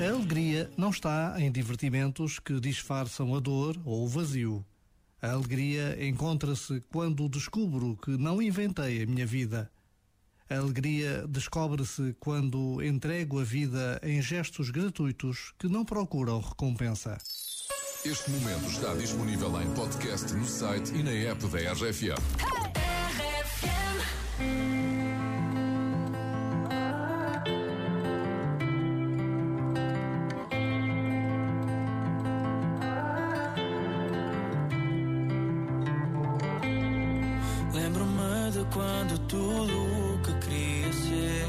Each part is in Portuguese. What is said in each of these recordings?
A alegria não está em divertimentos que disfarçam a dor ou o vazio. A alegria encontra-se quando descubro que não inventei a minha vida. A alegria descobre-se quando entrego a vida em gestos gratuitos que não procuram recompensa. Este momento está disponível em podcast no site e na app da RFM. Lembro-me de quando tudo que queria ser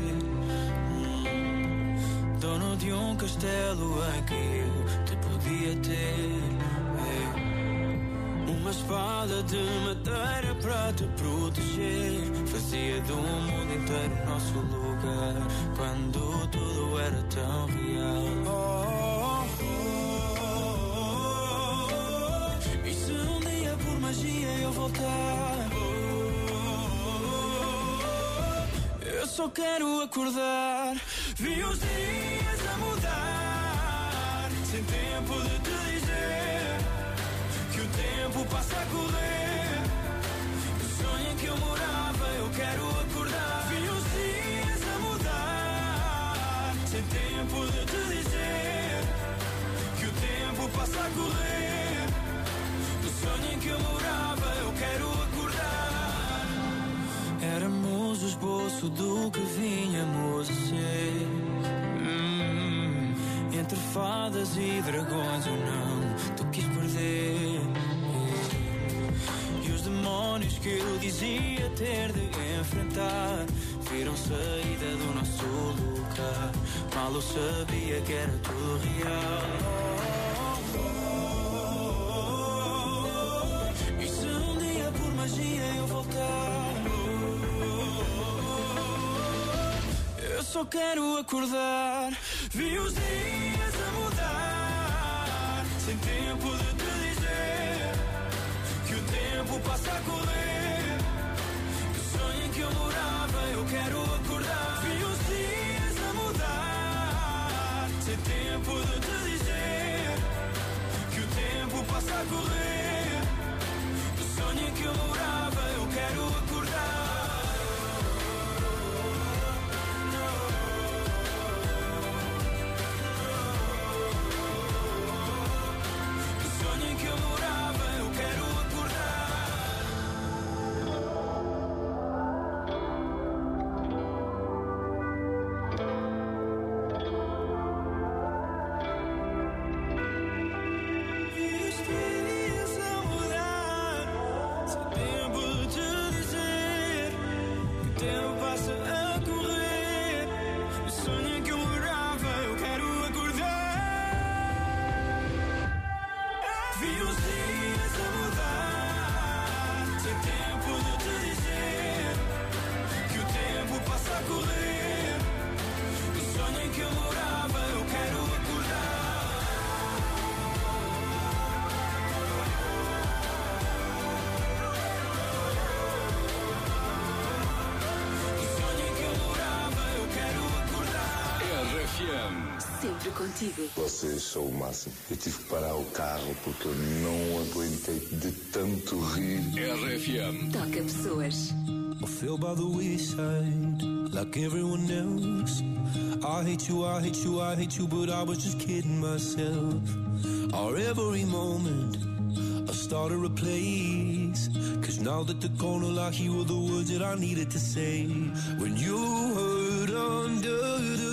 hum, Dono de um castelo em que eu te podia ter. Uma espada de madeira para te proteger Fazia do mundo inteiro nosso lugar Quando tudo era tão real Oh, oh, oh, oh. E se um dia por magia eu voltar só quero acordar. Vi os dias a mudar Sem tempo de te dizer Que o tempo passa a correr. O sonho em que eu morava Eu quero acordar. Vi os dias a mudar Sem tempo de te dizer Que o tempo passa a correr. O sonho em que eu morava Eu quero acordar esboço do que vinhamos a ser. Hum, entre fadas e dragões, eu não tu quis perder. E os demónios que eu dizia ter de enfrentar viram saída do nosso lugar. Mal eu sabia que era tudo real. Só quero acordar. Vi os dias a mudar. Sem tempo de te dizer que o tempo passa a correr. O sonho em que eu morava, eu quero acordar. Vi os dias a mudar. Sem tempo de te dizer que o tempo passa a correr. Sempre contigo. Vocês são o máximo. Eu tive que parar o carro porque eu não aguentei de tanto rir. RFM. Toca pessoas. I feel by the wayside like everyone else. I hate you, I hate you, I hate you, but I was just kidding myself. Our every moment, I started a place. Cause now that the corner lock, you were the words that I needed to say. When you hurt under the